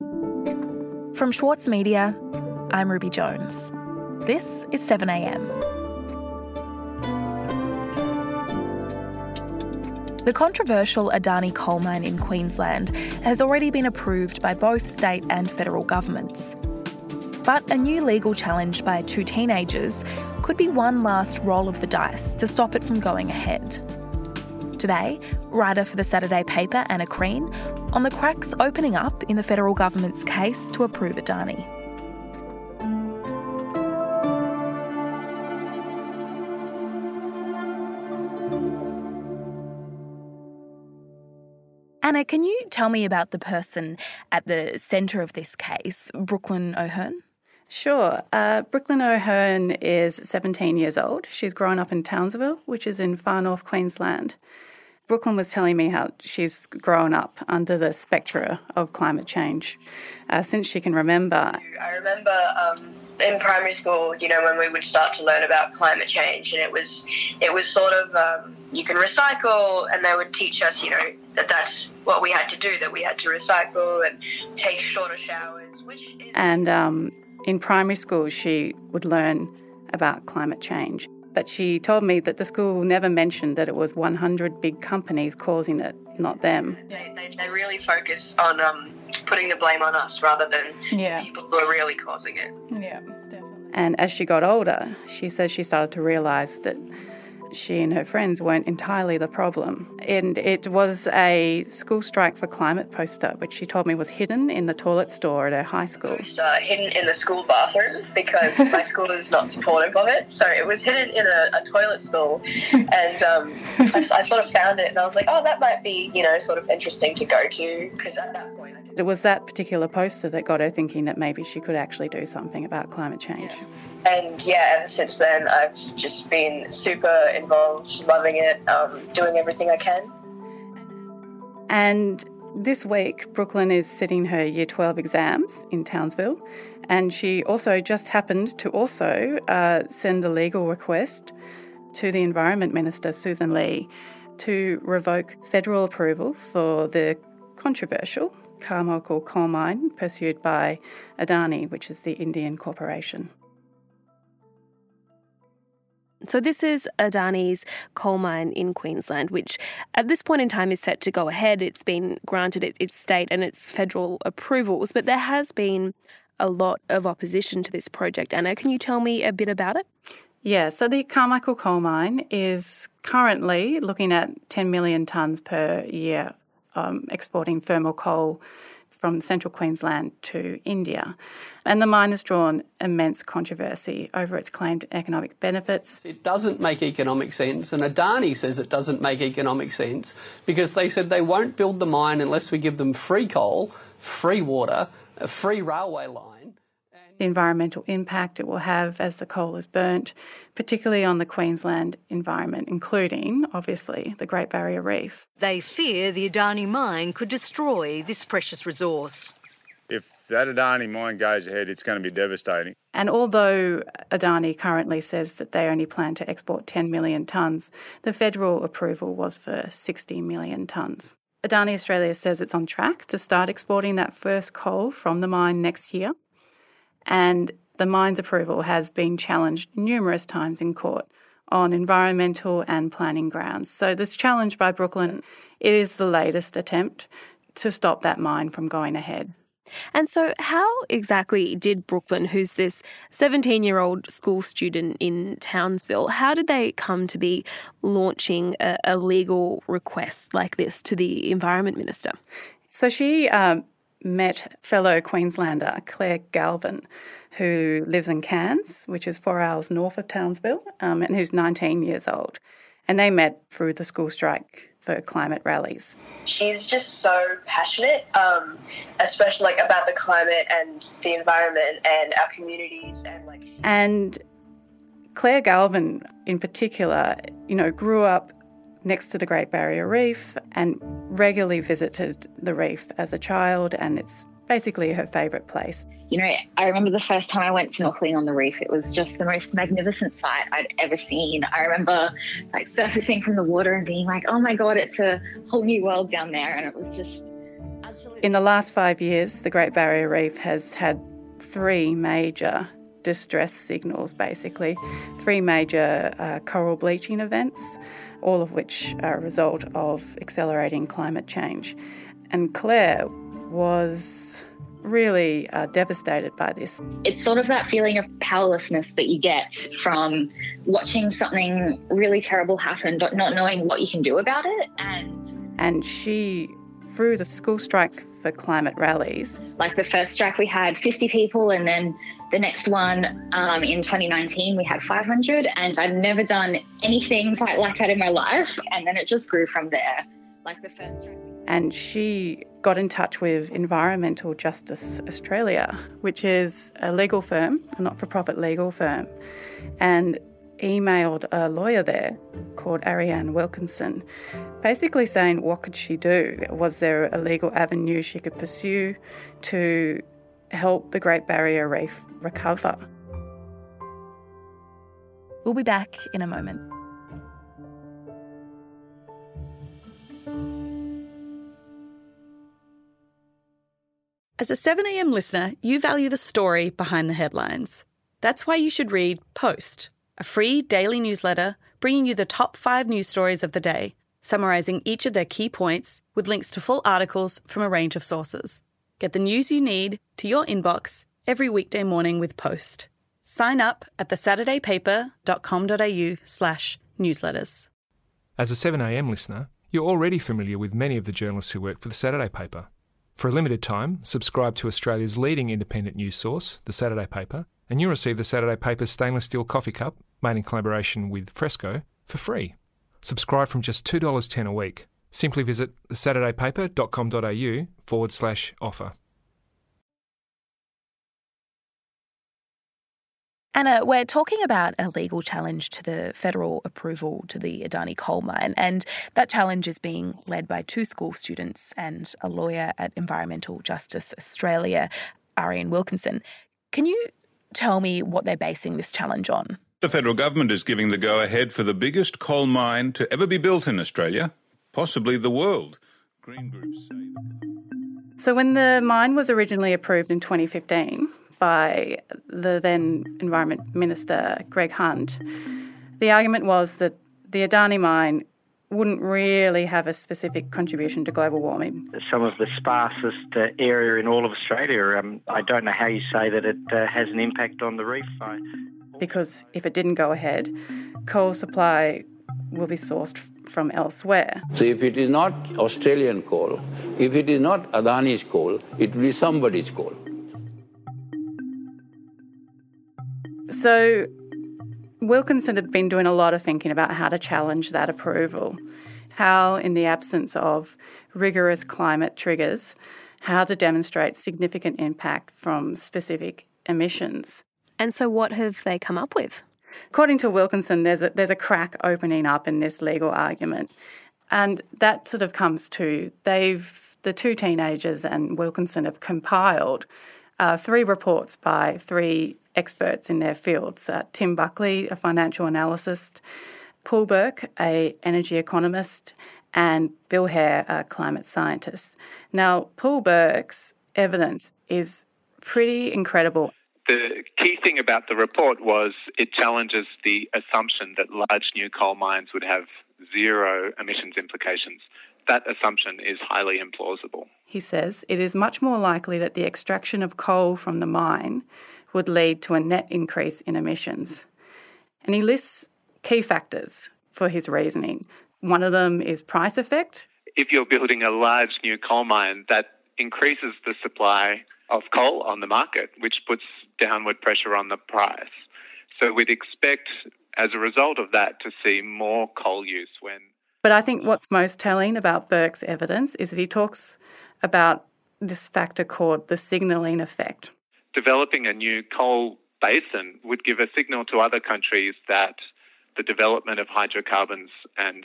From Schwartz Media, I'm Ruby Jones. This is 7am. The controversial Adani coal mine in Queensland has already been approved by both state and federal governments. But a new legal challenge by two teenagers could be one last roll of the dice to stop it from going ahead. Today, writer for the Saturday paper Anna Krien on the cracks opening up in the federal government's case to approve Adani. Anna, can you tell me about the person at the centre of this case, Brooklyn O'Hearn? Sure. Uh, Brooklyn O'Hearn is 17 years old. She's grown up in Townsville, which is in far north Queensland. Brooklyn was telling me how she's grown up under the spectre of climate change uh, since she can remember. I remember um, in primary school, you know, when we would start to learn about climate change, and it was it was sort of um, you can recycle, and they would teach us, you know, that that's what we had to do, that we had to recycle and take shorter showers, which is... and um, in primary school, she would learn about climate change. But she told me that the school never mentioned that it was 100 big companies causing it, not them. They, they, they really focus on um, putting the blame on us rather than yeah. people who are really causing it. Yeah, definitely. And as she got older, she says she started to realise that she and her friends weren't entirely the problem. And it was a school strike for climate poster, which she told me was hidden in the toilet store at her high school. Uh, hidden in the school bathroom because my school is not supportive of it. So it was hidden in a, a toilet stall. And um, I, I, sort of found it and I was like, oh, that might be, you know, sort of interesting to go to because at that point. It was that particular poster that got her thinking that maybe she could actually do something about climate change. Yeah. And yeah, ever since then, I've just been super involved, loving it, um, doing everything I can. And this week, Brooklyn is sitting her Year 12 exams in Townsville, and she also just happened to also uh, send a legal request to the Environment Minister, Sussan Ley, to revoke federal approval for the controversial Carmichael coal mine pursued by Adani, which is the Indian corporation. So, this is Adani's coal mine in Queensland, which at this point in time is set to go ahead. It's been granted its state and its federal approvals, but there has been a lot of opposition to this project. Anna, can you tell me a bit about it? Yeah, so the Carmichael coal mine is currently looking at 10 million tonnes per year um, exporting thermal coal from central Queensland to India. And the mine has drawn immense controversy over its claimed economic benefits. It doesn't make economic sense, and Adani says it doesn't make economic sense because they said they won't build the mine unless we give them free coal, free water, a free railway line the environmental impact it will have as the coal is burnt, particularly on the Queensland environment, including, obviously, the Great Barrier Reef. They fear the Adani mine could destroy this precious resource. If that Adani mine goes ahead, it's going to be devastating. And although Adani currently says that they only plan to export 10 million tonnes, the federal approval was for 60 million tonnes. Adani Australia says it's on track to start exporting that first coal from the mine next year and the mine's approval has been challenged numerous times in court on environmental and planning grounds. So this challenge by Brooklyn, it is the latest attempt to stop that mine from going ahead. And so, how exactly did Brooklyn, who's this 17 year old school student in Townsville, how did they come to be launching a, a legal request like this to the Environment Minister? So, she um, met fellow Queenslander Claire Galvin, who lives in Cairns, which is four hours north of Townsville, um, and who's 19 years old. And they met through the school strike for climate rallies. She's just so passionate, um, especially like about the climate and the environment and our communities and like. And Claire Galvin, in particular, you know, grew up next to the Great Barrier Reef and regularly visited the reef as a child, and it's basically her favourite place. You know, I remember the first time I went snorkeling on the reef, it was just the most magnificent sight I'd ever seen. I remember like surfacing from the water and being like, oh my God, it's a whole new world down there. And it was just absolutely. In the last five years, the Great Barrier Reef has had three major distress signals, basically, three major uh, coral bleaching events, all of which are a result of accelerating climate change. And Claire was really uh, devastated by this. It's sort of that feeling of powerlessness that you get from watching something really terrible happen, but not knowing what you can do about it. And and she, through the school strike for climate rallies, like the first strike we had 50 people, and then the next one um, in 2019 we had 500, and I'd never done anything quite like that in my life, and then it just grew from there. Like the first strike. And she got in touch with Environmental Justice Australia, which is a legal firm, a not for profit legal firm, and emailed a lawyer there called Ariane Wilkinson, basically saying what could she do? Was there a legal avenue she could pursue to help the Great Barrier Reef recover? We'll be back in a moment. As a 7am listener, you value the story behind the headlines. That's why you should read Post, a free daily newsletter bringing you the top five news stories of the day, summarising each of their key points with links to full articles from a range of sources. Get the news you need to your inbox every weekday morning with Post. Sign up at thesaturdaypaper.com.au slash newsletters. As a 7am listener, you're already familiar with many of the journalists who work for the Saturday paper. For a limited time, subscribe to Australia's leading independent news source, The Saturday Paper, and you'll receive The Saturday Paper's stainless steel coffee cup, made in collaboration with Fresco, for free. Subscribe from just $2.10 a week. Simply visit thesaturdaypaper.com.au forward slash offer. Anna, we're talking about a legal challenge to the federal approval to the Adani coal mine, and that challenge is being led by two school students and a lawyer at Environmental Justice Australia, Ariane Wilkinson. Can you tell me what they're basing this challenge on? The federal government is giving the go ahead for the biggest coal mine to ever be built in Australia, possibly the world. Green groups say. So, when the mine was originally approved in 2015, by the then Environment Minister, Greg Hunt, the argument was that the Adani mine wouldn't really have a specific contribution to global warming. Some of the sparsest uh, area in all of Australia. Um, I don't know how you say that it uh, has an impact on the reef. I... Because if it didn't go ahead, coal supply will be sourced from elsewhere. So if it is not Australian coal, if it is not Adani's coal, it will be somebody's coal. So Wilkinson had been doing a lot of thinking about how to challenge that approval, how, in the absence of rigorous climate triggers, how to demonstrate significant impact from specific emissions. And so, what have they come up with? According to Wilkinson, there's a, there's a crack opening up in this legal argument. And that sort of comes to they've, the two teenagers and Wilkinson have compiled uh, three reports by three experts in their fields uh, Tim Buckley, a financial analyst, Paul Burke, a energy economist, and Bill Hare, a climate scientist. Now, Paul Burke's evidence is pretty incredible. The key thing about the report was it challenges the assumption that large new coal mines would have zero emissions implications that assumption is highly implausible. He says it is much more likely that the extraction of coal from the mine would lead to a net increase in emissions. And he lists key factors for his reasoning. One of them is price effect. If you're building a large new coal mine, that increases the supply of coal on the market, which puts downward pressure on the price. So we'd expect, as a result of that, to see more coal use when but I think what's most telling about Burke's evidence is that he talks about this factor called the signalling effect. Developing a new coal basin would give a signal to other countries that the development of hydrocarbons and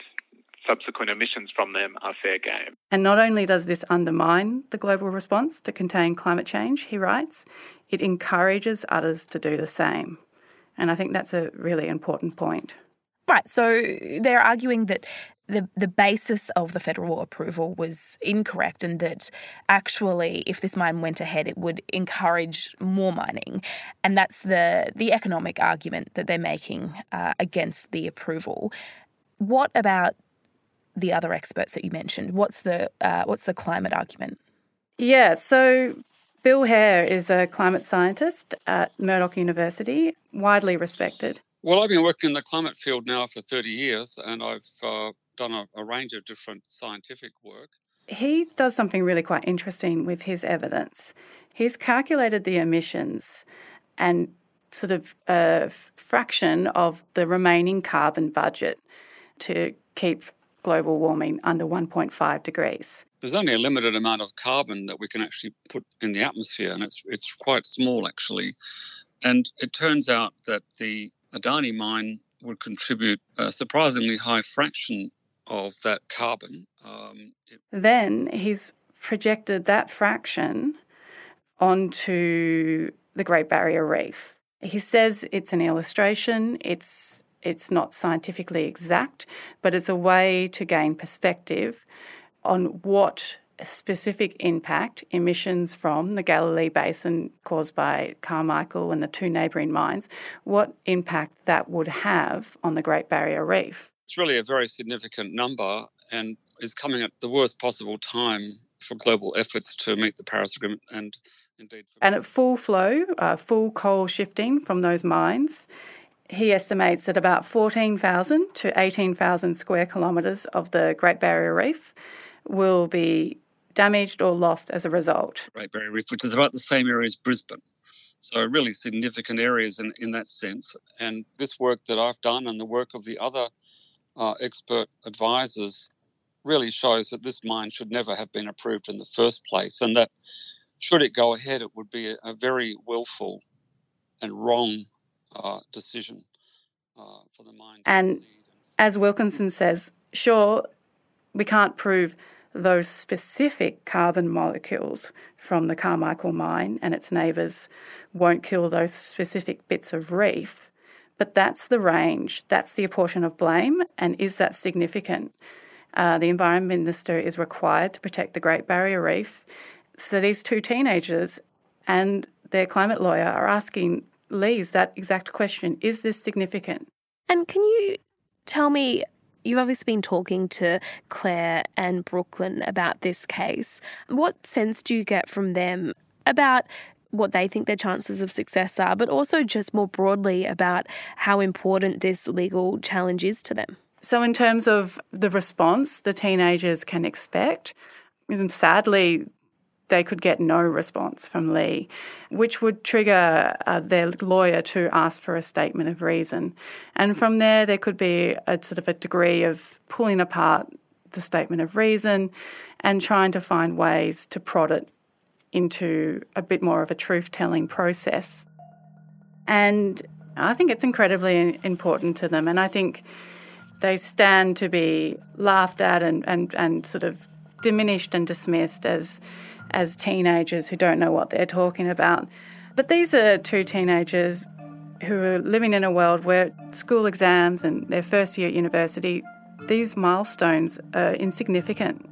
subsequent emissions from them are fair game. And not only does this undermine the global response to contain climate change, he writes, it encourages others to do the same. And I think that's a really important point. Right, so they're arguing that the the basis of the federal approval was incorrect and that actually if this mine went ahead it would encourage more mining. And that's the the economic argument that they're making uh, against the approval. What about the other experts that you mentioned? What's the uh, what's the climate argument? Yeah so Bill Hare is a climate scientist at Murdoch University widely respected. Well, I've been working in the climate field now for 30 years, and I've uh, done a, a range of different scientific work. He does something really quite interesting with his evidence. He's calculated the emissions and sort of a fraction of the remaining carbon budget to keep global warming under 1.5 degrees. There's only a limited amount of carbon that we can actually put in the atmosphere, and it's it's quite small actually. And it turns out that the Adani mine would contribute a surprisingly high fraction of that carbon. Um, it- then he's projected that fraction onto the Great Barrier Reef. He says it's an illustration, it's it's not scientifically exact, but it's a way to gain perspective on what specific impact emissions from the Galilee Basin caused by Carmichael and the two neighbouring mines, what impact that would have on the Great Barrier Reef. It's really a very significant number and is coming at the worst possible time for global efforts to meet the Paris Agreement and indeed. For- and at full flow, uh, full coal shifting from those mines, he estimates that about 14,000 to 18,000 square kilometres of the Great Barrier Reef will be damaged or lost as a result. Great Barrier Reef, which is about the same area as Brisbane. So, really significant areas in, in that sense. And this work that I've done and the work of the other uh, expert advisors really shows that this mine should never have been approved in the first place. And that should it go ahead, it would be a, a very willful and wrong uh, decision uh, for the mine. And as Wilkinson says, sure, we can't prove those specific carbon molecules from the Carmichael mine and its neighbours won't kill those specific bits of reef. But that's the range, that's the apportion of blame, and is that significant? Uh, the Environment Minister is required to protect the Great Barrier Reef. So these two teenagers and their climate lawyer are asking Lees that exact question Is this significant? And can you tell me You've obviously been talking to Claire and Brooklyn about this case. What sense do you get from them about what they think their chances of success are, but also just more broadly about how important this legal challenge is to them? So, in terms of the response the teenagers can expect, sadly, they could get no response from Ley, which would trigger uh, their lawyer to ask for a statement of reason. And from there, there could be a sort of a degree of pulling apart the statement of reason and trying to find ways to prod it into a bit more of a truth telling process. And I think it's incredibly important to them. And I think they stand to be laughed at and, and, and sort of diminished and dismissed as as teenagers who don't know what they're talking about. But these are two teenagers who are living in a world where school exams and their first year at university, these milestones are insignificant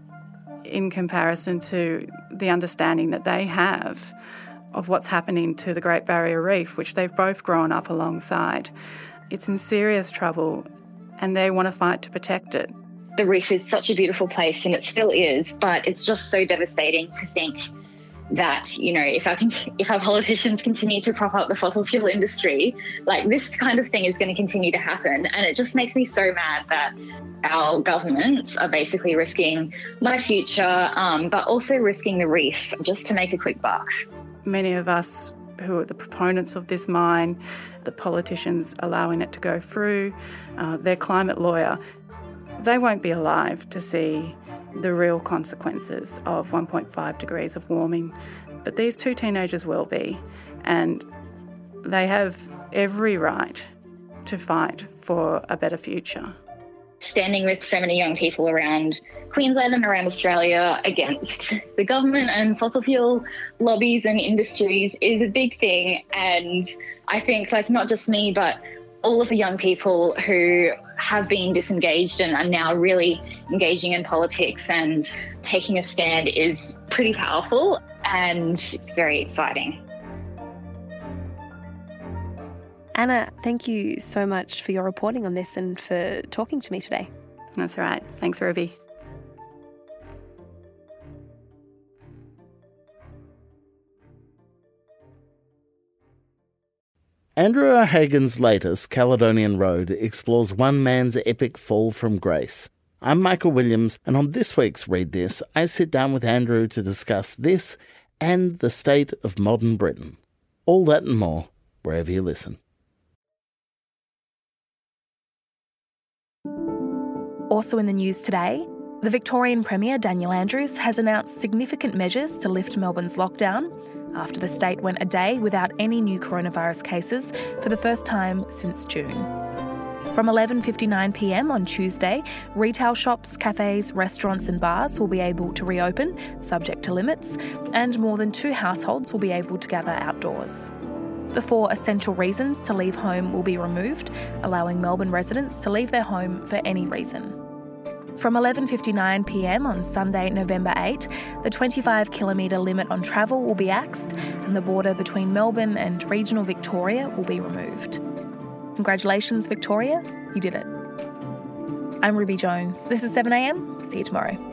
in comparison to the understanding that they have of what's happening to the Great Barrier Reef, which they've both grown up alongside. It's in serious trouble and they want to fight to protect it the reef is such a beautiful place and it still is, but it's just so devastating to think that you know if our if our politicians continue to prop up the fossil fuel industry, like this kind of thing is going to continue to happen, and it just makes me so mad that our governments are basically risking my future, um, but also risking the reef just to make a quick buck. Many of us who are the proponents of this mine, the politicians allowing it to go through, uh, their climate lawyer they won't be alive to see the real consequences of 1.5 degrees of warming, but these two teenagers will be, and they have every right to fight for a better future. Standing with so many young people around Queensland and around Australia against the government and fossil fuel lobbies and industries is a big thing. And I think, like, not just me, but all of the young people who have been disengaged and are now really engaging in politics and taking a stand is pretty powerful and very exciting. Anna, thank you so much for your reporting on this and for talking to me today. That's all right. Thanks, Ruby. Andrew O'Hagan's latest, Caledonian Road, explores one man's epic fall from grace. I'm Michael Williams, and on this week's Read This, I sit down with Andrew to discuss this and the state of modern Britain. All that and more, wherever you listen. Also in the news today, the Victorian Premier Daniel Andrews has announced significant measures to lift Melbourne's lockdown after the state went a day without any new coronavirus cases for the first time since June. From 11:59 p.m. on Tuesday, retail shops, cafes, restaurants and bars will be able to reopen subject to limits, and more than 2 households will be able to gather outdoors. The four essential reasons to leave home will be removed, allowing Melbourne residents to leave their home for any reason. From 11:59 p.m. on Sunday, November 8, the 25 kilometre limit on travel will be axed and the border between Melbourne and regional Victoria will be removed. Congratulations Victoria, you did it. I'm Ruby Jones. This is 7am. See you tomorrow.